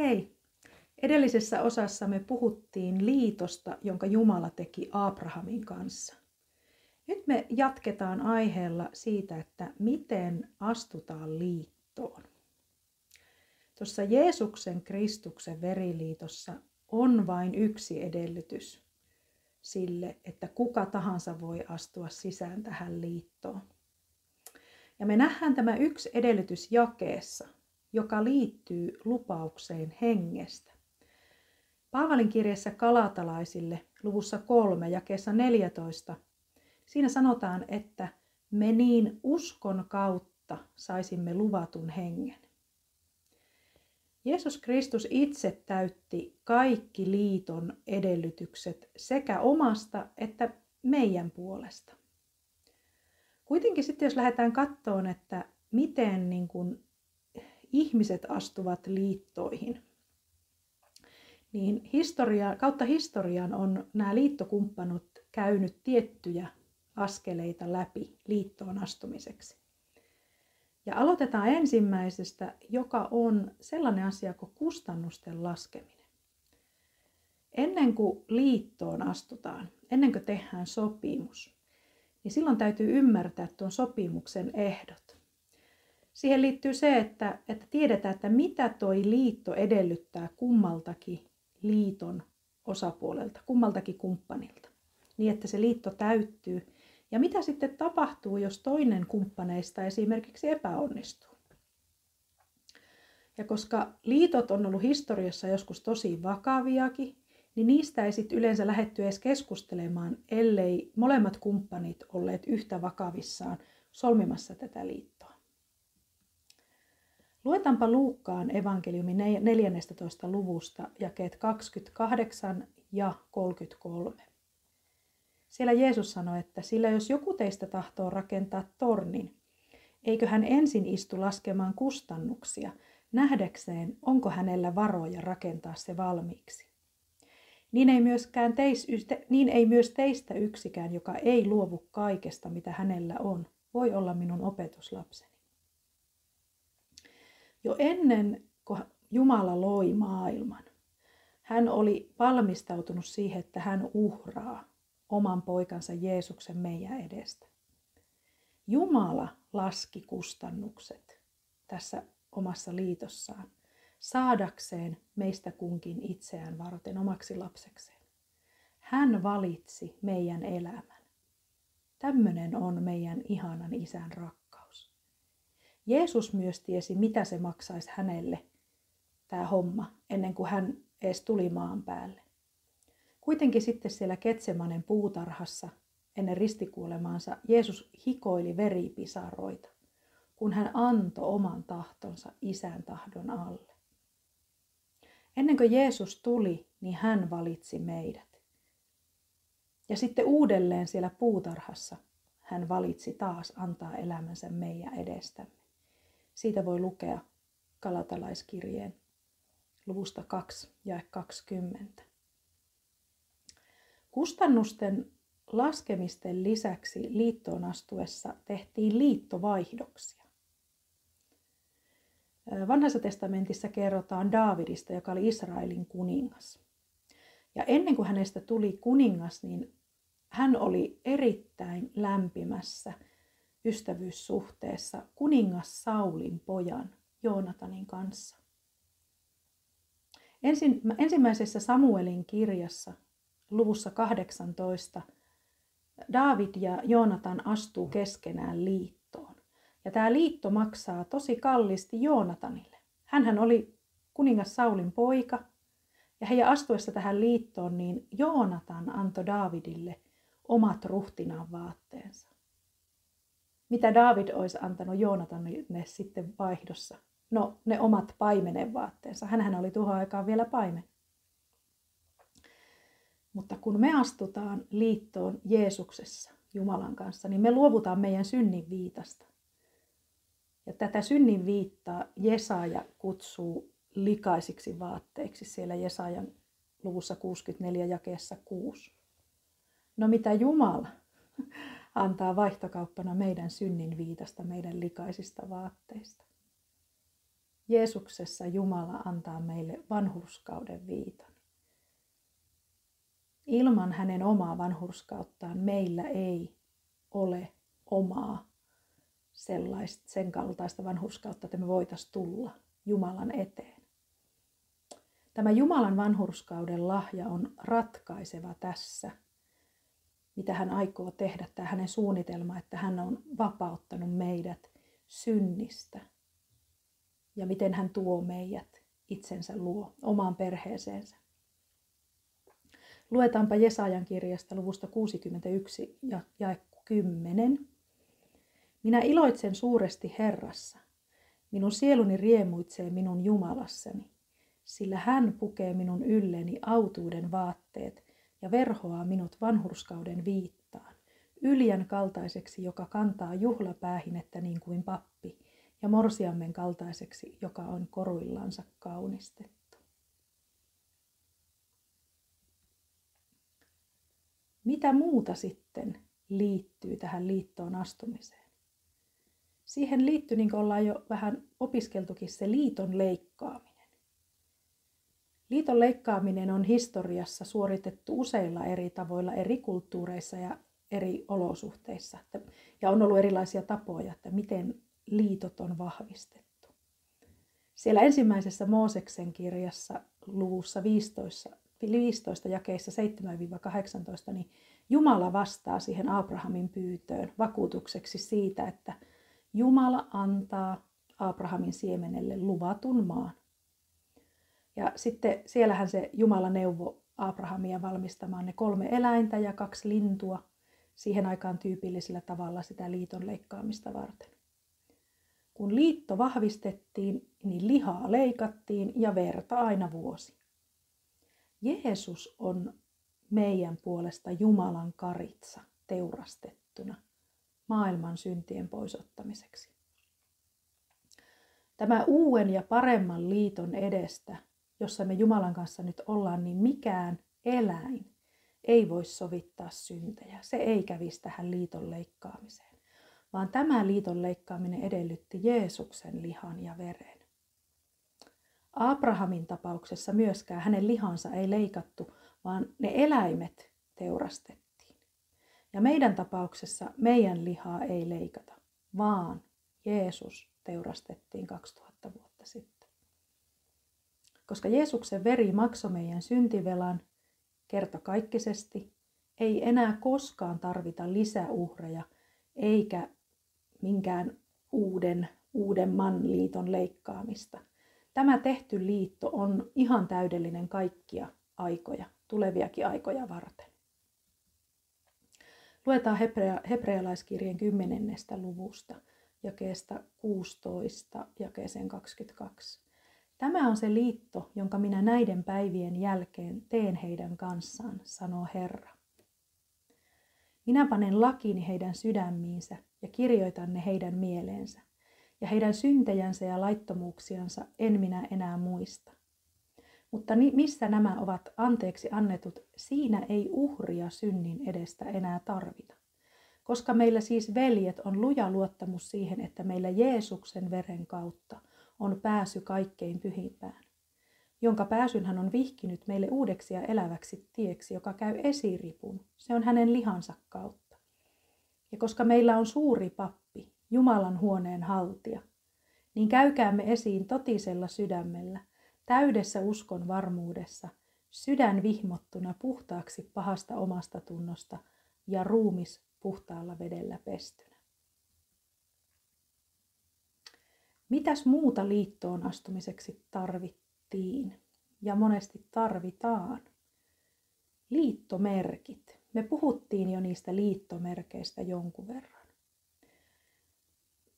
Hei! Edellisessä osassa me puhuttiin liitosta, jonka Jumala teki Abrahamin kanssa. Nyt me jatketaan aiheella siitä, että miten astutaan liittoon. Tuossa Jeesuksen Kristuksen veriliitossa on vain yksi edellytys sille, että kuka tahansa voi astua sisään tähän liittoon. Ja me nähdään tämä yksi edellytys jakeessa, joka liittyy lupaukseen hengestä. Paavalin kirjassa kalatalaisille luvussa 3 jakeessa 14 siinä sanotaan, että me niin uskon kautta saisimme luvatun hengen. Jeesus Kristus itse täytti kaikki liiton edellytykset sekä omasta että meidän puolesta. Kuitenkin sitten jos lähdetään kattoon, että miten niin kuin ihmiset astuvat liittoihin, niin historia, kautta historian on nämä liittokumppanut käynyt tiettyjä askeleita läpi liittoon astumiseksi. Ja aloitetaan ensimmäisestä, joka on sellainen asia kuin kustannusten laskeminen. Ennen kuin liittoon astutaan, ennen kuin tehdään sopimus, niin silloin täytyy ymmärtää tuon sopimuksen ehdot. Siihen liittyy se, että, että tiedetään, että mitä toi liitto edellyttää kummaltakin liiton osapuolelta, kummaltakin kumppanilta, niin että se liitto täyttyy ja mitä sitten tapahtuu, jos toinen kumppaneista esimerkiksi epäonnistuu? Ja koska liitot on ollut historiassa joskus tosi vakaviakin, niin niistä ei sitten yleensä lähetty edes keskustelemaan, ellei molemmat kumppanit olleet yhtä vakavissaan solmimassa tätä liittoa. Luetaanpa Luukkaan evankeliumin 14. luvusta jakeet 28 ja 33. Siellä Jeesus sanoi, että sillä jos joku teistä tahtoo rakentaa tornin, eikö hän ensin istu laskemaan kustannuksia, nähdäkseen, onko hänellä varoja rakentaa se valmiiksi. Niin ei, myöskään teis, niin ei myös teistä yksikään, joka ei luovu kaikesta, mitä hänellä on, voi olla minun opetuslapseni. Jo ennen kuin Jumala loi maailman, hän oli valmistautunut siihen, että hän uhraa oman poikansa Jeesuksen meidän edestä. Jumala laski kustannukset tässä omassa liitossaan saadakseen meistä kunkin itseään varten omaksi lapsekseen. Hän valitsi meidän elämän. Tämmöinen on meidän ihanan isän rakkaus. Jeesus myös tiesi, mitä se maksaisi hänelle, tämä homma, ennen kuin hän edes tuli maan päälle. Kuitenkin sitten siellä Ketsemanen puutarhassa ennen ristikuolemaansa Jeesus hikoili veripisaroita, kun hän antoi oman tahtonsa isän tahdon alle. Ennen kuin Jeesus tuli, niin hän valitsi meidät. Ja sitten uudelleen siellä puutarhassa hän valitsi taas antaa elämänsä meidän edestämme. Siitä voi lukea Kalatalaiskirjeen luvusta 2 ja 20. Kustannusten laskemisten lisäksi liittoon astuessa tehtiin liittovaihdoksia. Vanhassa testamentissa kerrotaan Daavidista, joka oli Israelin kuningas. Ja ennen kuin hänestä tuli kuningas, niin hän oli erittäin lämpimässä ystävyyssuhteessa kuningas Saulin pojan Joonatanin kanssa. Ensin, ensimmäisessä Samuelin kirjassa luvussa 18 David ja Joonatan astuu keskenään liittoon. Ja tämä liitto maksaa tosi kallisti Joonatanille. Hänhän oli kuningas Saulin poika. Ja heidän astuessa tähän liittoon, niin Joonatan antoi Davidille omat ruhtinaan vaatteensa. Mitä David olisi antanut Joonatanille sitten vaihdossa? No, ne omat paimenen vaatteensa. Hänhän oli tuohon aikaan vielä paimen. Mutta kun me astutaan liittoon Jeesuksessa Jumalan kanssa, niin me luovutaan meidän synnin viitasta. Ja tätä synnin viittaa Jesaja kutsuu likaisiksi vaatteiksi siellä Jesajan luvussa 64 jakeessa 6. No mitä Jumala antaa vaihtokauppana meidän synnin viitasta, meidän likaisista vaatteista? Jeesuksessa Jumala antaa meille vanhurskauden viitan. Ilman hänen omaa vanhurskauttaan meillä ei ole omaa sellaista, sen kaltaista vanhurskautta, että me voitaisiin tulla Jumalan eteen. Tämä Jumalan vanhurskauden lahja on ratkaiseva tässä, mitä hän aikoo tehdä, tämä hänen suunnitelma, että hän on vapauttanut meidät synnistä ja miten hän tuo meidät itsensä luo, omaan perheeseensä. Luetaanpa Jesajan kirjasta luvusta 61 ja jae 10. Minä iloitsen suuresti Herrassa. Minun sieluni riemuitsee minun Jumalassani, sillä hän pukee minun ylleni autuuden vaatteet ja verhoaa minut vanhurskauden viittaan, yljän kaltaiseksi, joka kantaa juhlapäähinettä niin kuin pappi, ja morsiammen kaltaiseksi, joka on koruillansa kaunistettu. Mitä muuta sitten liittyy tähän liittoon astumiseen? Siihen liittyy, niin kuin ollaan jo vähän opiskeltukin, se liiton leikkaaminen. Liiton leikkaaminen on historiassa suoritettu useilla eri tavoilla, eri kulttuureissa ja eri olosuhteissa. Ja on ollut erilaisia tapoja, että miten liitot on vahvistettu. Siellä ensimmäisessä Mooseksen kirjassa luvussa 15, 15 jakeissa 7-18, niin Jumala vastaa siihen Abrahamin pyytöön vakuutukseksi siitä, että Jumala antaa Abrahamin siemenelle luvatun maan. Ja sitten siellähän se Jumala neuvo Abrahamia valmistamaan ne kolme eläintä ja kaksi lintua siihen aikaan tyypillisellä tavalla sitä liiton leikkaamista varten. Kun liitto vahvistettiin, niin lihaa leikattiin ja verta aina vuosi. Jeesus on meidän puolesta Jumalan karitsa teurastettuna maailman syntien poisottamiseksi. Tämä uuden ja paremman liiton edestä, jossa me Jumalan kanssa nyt ollaan, niin mikään eläin ei voi sovittaa syntejä. Se ei kävisi tähän liiton leikkaamiseen vaan tämä liiton leikkaaminen edellytti Jeesuksen lihan ja veren. Abrahamin tapauksessa myöskään hänen lihansa ei leikattu, vaan ne eläimet teurastettiin. Ja meidän tapauksessa meidän lihaa ei leikata, vaan Jeesus teurastettiin 2000 vuotta sitten. Koska Jeesuksen veri maksoi meidän syntivelan kertakaikkisesti, ei enää koskaan tarvita lisäuhreja eikä minkään uuden, uudemman liiton leikkaamista. Tämä tehty liitto on ihan täydellinen kaikkia aikoja, tuleviakin aikoja varten. Luetaan hebrea, hebrealaiskirjeen 10. luvusta, jakeesta 16, jakeeseen 22. Tämä on se liitto, jonka minä näiden päivien jälkeen teen heidän kanssaan, sanoo Herra. Minä panen lakini heidän sydämiinsä ja kirjoitan ne heidän mieleensä. Ja heidän syntejänsä ja laittomuuksiansa en minä enää muista. Mutta missä nämä ovat anteeksi annetut, siinä ei uhria synnin edestä enää tarvita. Koska meillä siis veljet on luja luottamus siihen, että meillä Jeesuksen veren kautta on pääsy kaikkein pyhimpään, jonka pääsyn hän on vihkinyt meille uudeksi ja eläväksi tieksi, joka käy esiripun. Se on hänen lihansa kautta. Ja koska meillä on suuri pappi, Jumalan huoneen haltija, niin käykäämme esiin totisella sydämellä, täydessä uskon varmuudessa, sydän vihmottuna puhtaaksi pahasta omasta tunnosta ja ruumis puhtaalla vedellä pestynä. Mitäs muuta liittoon astumiseksi tarvittiin ja monesti tarvitaan? Liittomerkit. Me puhuttiin jo niistä liittomerkeistä jonkun verran.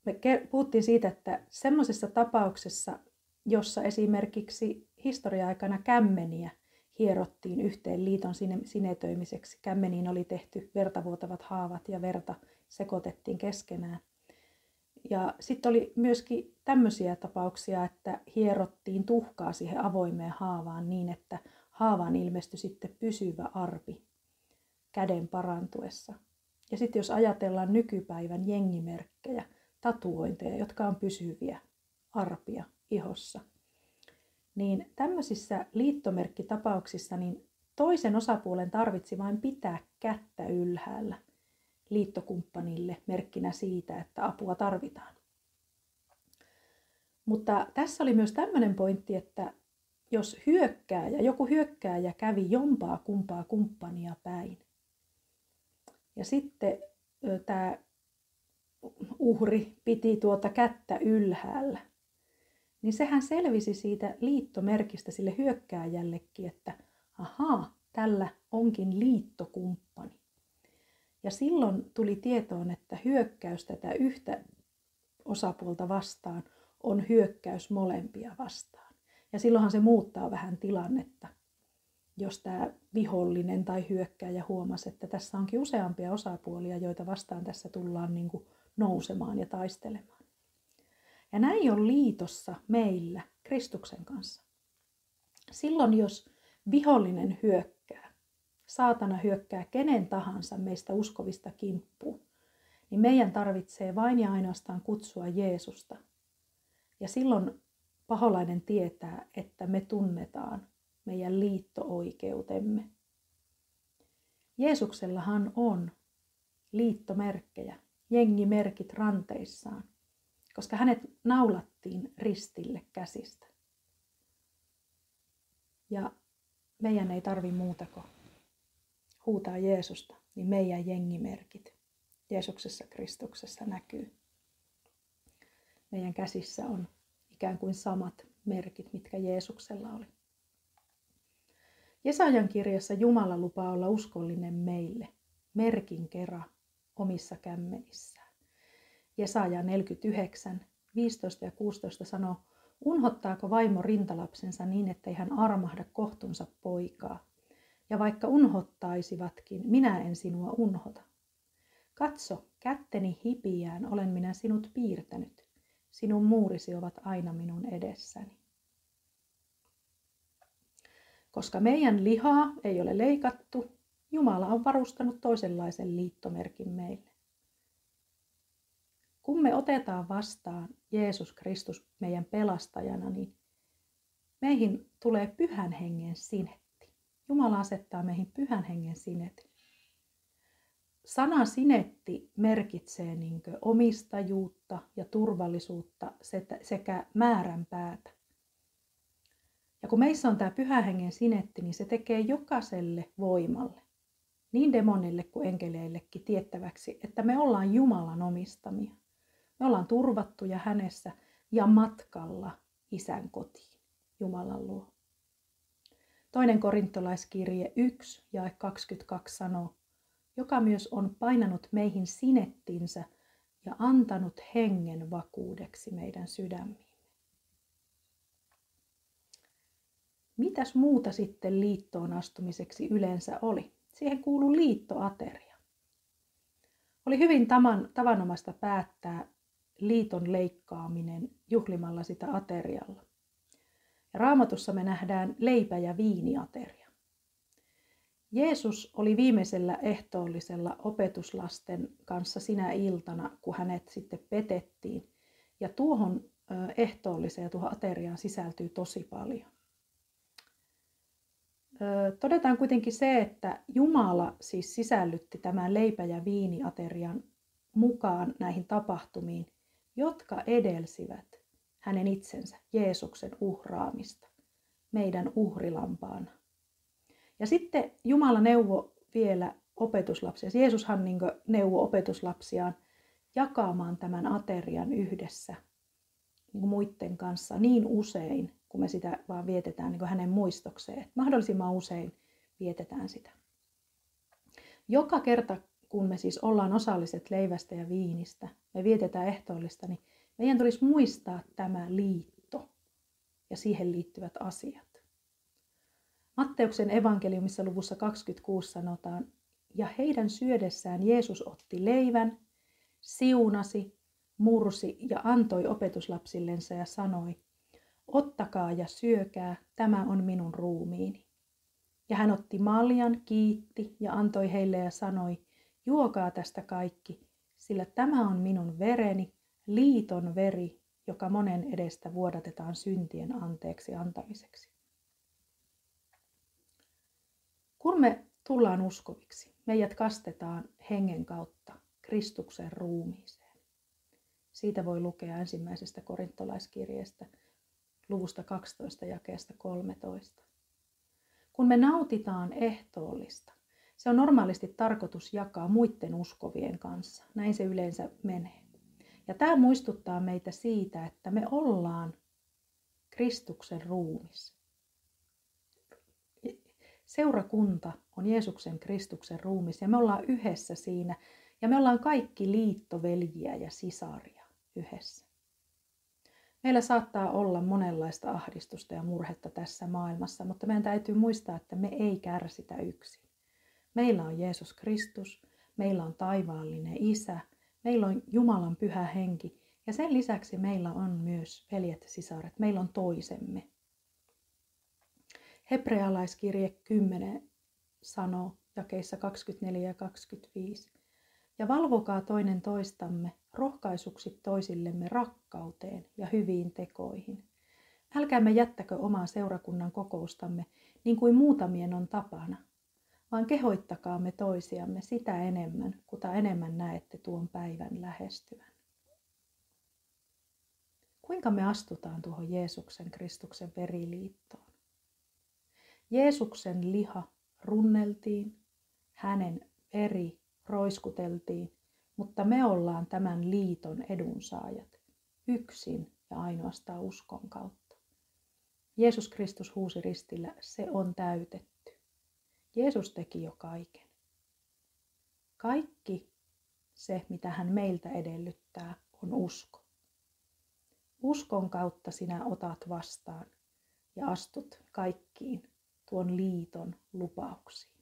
Me puhuttiin siitä, että semmoisessa tapauksessa, jossa esimerkiksi historia-aikana kämmeniä hierottiin yhteen liiton sinetöimiseksi. Kämmeniin oli tehty vertavuotavat haavat ja verta sekoitettiin keskenään. Ja sitten oli myöskin tämmöisiä tapauksia, että hierottiin tuhkaa siihen avoimeen haavaan niin, että haavaan ilmestyi sitten pysyvä arpi käden parantuessa. Ja sitten jos ajatellaan nykypäivän jengimerkkejä, tatuointeja, jotka on pysyviä, arpia ihossa. Niin tämmöisissä liittomerkkitapauksissa niin toisen osapuolen tarvitsi vain pitää kättä ylhäällä liittokumppanille merkkinä siitä, että apua tarvitaan. Mutta tässä oli myös tämmöinen pointti, että jos hyökkääjä, joku hyökkääjä kävi jompaa kumpaa kumppania päin, ja sitten tämä uhri piti tuota kättä ylhäällä, niin sehän selvisi siitä liittomerkistä sille hyökkääjällekin, että ahaa, tällä onkin liittokumppani. Ja silloin tuli tietoon, että hyökkäys tätä yhtä osapuolta vastaan on hyökkäys molempia vastaan. Ja silloinhan se muuttaa vähän tilannetta, jos tämä vihollinen tai hyökkääjä huomasi, että tässä onkin useampia osapuolia, joita vastaan tässä tullaan niin kuin nousemaan ja taistelemaan. Ja näin on liitossa meillä Kristuksen kanssa. Silloin jos vihollinen hyökkää, saatana hyökkää kenen tahansa meistä uskovista kimppuun, niin meidän tarvitsee vain ja ainoastaan kutsua Jeesusta. Ja silloin paholainen tietää, että me tunnetaan meidän liitto-oikeutemme. Jeesuksellahan on liittomerkkejä, jengimerkit ranteissaan, koska hänet naulattiin ristille käsistä. Ja meidän ei tarvi muuta kuin huutaa Jeesusta, niin meidän jengimerkit Jeesuksessa Kristuksessa näkyy. Meidän käsissä on ikään kuin samat merkit, mitkä Jeesuksella oli. Jesajan kirjassa Jumala lupaa olla uskollinen meille, merkin kera omissa kämmenissään. Jesaja 49, 15 ja 16 sanoo, unhottaako vaimo rintalapsensa niin, ettei hän armahda kohtunsa poikaa? Ja vaikka unhottaisivatkin, minä en sinua unhota. Katso, kätteni hipiään olen minä sinut piirtänyt. Sinun muurisi ovat aina minun edessäni. Koska meidän lihaa ei ole leikattu, Jumala on varustanut toisenlaisen liittomerkin meille. Kun me otetaan vastaan Jeesus Kristus meidän pelastajana, niin meihin tulee pyhän hengen sinetti. Jumala asettaa meihin pyhän hengen sinetti. Sana sinetti merkitsee niin omistajuutta ja turvallisuutta sekä määränpäätä. Ja kun meissä on tämä pyhän hengen sinetti, niin se tekee jokaiselle voimalle, niin demonille kuin enkeleillekin tiettäväksi, että me ollaan Jumalan omistamia. Me ollaan turvattuja hänessä ja matkalla isän kotiin, Jumalan luo. Toinen korintolaiskirje 1 ja 22 sanoo, joka myös on painanut meihin sinettinsä ja antanut hengen vakuudeksi meidän sydämiin. Mitäs muuta sitten liittoon astumiseksi yleensä oli? Siihen kuului liittoateria. Oli hyvin tavan, tavanomaista päättää liiton leikkaaminen juhlimalla sitä aterialla. Raamatussa me nähdään leipä- ja viiniateria. Jeesus oli viimeisellä ehtoollisella opetuslasten kanssa sinä iltana, kun hänet sitten petettiin. Ja tuohon ehtoolliseen ja tuohon ateriaan sisältyy tosi paljon. Todetaan kuitenkin se, että Jumala siis sisällytti tämän leipä- ja viiniaterian mukaan näihin tapahtumiin, jotka edelsivät hänen itsensä, Jeesuksen uhraamista, meidän uhrilampaana. Ja sitten Jumala neuvo vielä opetuslapsia. Jeesushan niin neuvo opetuslapsiaan jakamaan tämän aterian yhdessä niin muiden kanssa niin usein, kun me sitä vaan vietetään niin hänen muistokseen. Mahdollisimman usein vietetään sitä. Joka kerta, kun me siis ollaan osalliset leivästä ja viinistä, me vietetään ehtoollista, niin meidän tulisi muistaa tämä liitto ja siihen liittyvät asiat. Matteuksen evankeliumissa luvussa 26 sanotaan, ja heidän syödessään Jeesus otti leivän, siunasi, mursi ja antoi opetuslapsillensa ja sanoi, ottakaa ja syökää, tämä on minun ruumiini. Ja hän otti maljan, kiitti ja antoi heille ja sanoi, juokaa tästä kaikki, sillä tämä on minun vereni, liiton veri, joka monen edestä vuodatetaan syntien anteeksi antamiseksi. Kun me tullaan uskoviksi, meidät kastetaan hengen kautta Kristuksen ruumiiseen. Siitä voi lukea ensimmäisestä korintolaiskirjeestä luvusta 12 jakeesta 13. Kun me nautitaan ehtoollista, se on normaalisti tarkoitus jakaa muiden uskovien kanssa. Näin se yleensä menee. Ja tämä muistuttaa meitä siitä, että me ollaan Kristuksen ruumis. Seurakunta on Jeesuksen Kristuksen ruumis ja me ollaan yhdessä siinä ja me ollaan kaikki liittoveljiä ja sisaria yhdessä. Meillä saattaa olla monenlaista ahdistusta ja murhetta tässä maailmassa, mutta meidän täytyy muistaa, että me ei kärsitä yksin. Meillä on Jeesus Kristus, meillä on taivaallinen Isä, meillä on Jumalan pyhä henki ja sen lisäksi meillä on myös veljet sisaret, meillä on toisemme. Hebrealaiskirje 10 sanoo jakeissa 24 ja 25. Ja valvokaa toinen toistamme rohkaisuksi toisillemme rakkauteen ja hyviin tekoihin. Älkäämme jättäkö omaa seurakunnan kokoustamme niin kuin muutamien on tapana, vaan kehoittakaamme toisiamme sitä enemmän, kuta enemmän näette tuon päivän lähestyvän. Kuinka me astutaan tuohon Jeesuksen Kristuksen veriliittoon? Jeesuksen liha runneltiin, hänen veri roiskuteltiin, mutta me ollaan tämän liiton edunsaajat yksin ja ainoastaan uskon kautta. Jeesus Kristus huusi ristillä, se on täytetty. Jeesus teki jo kaiken. Kaikki se, mitä hän meiltä edellyttää, on usko. Uskon kautta sinä otat vastaan ja astut kaikkiin tuon liiton lupauksiin.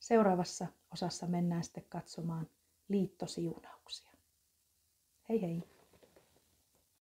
Seuraavassa osassa mennään sitten katsomaan liittosiunauksia. Hei hei!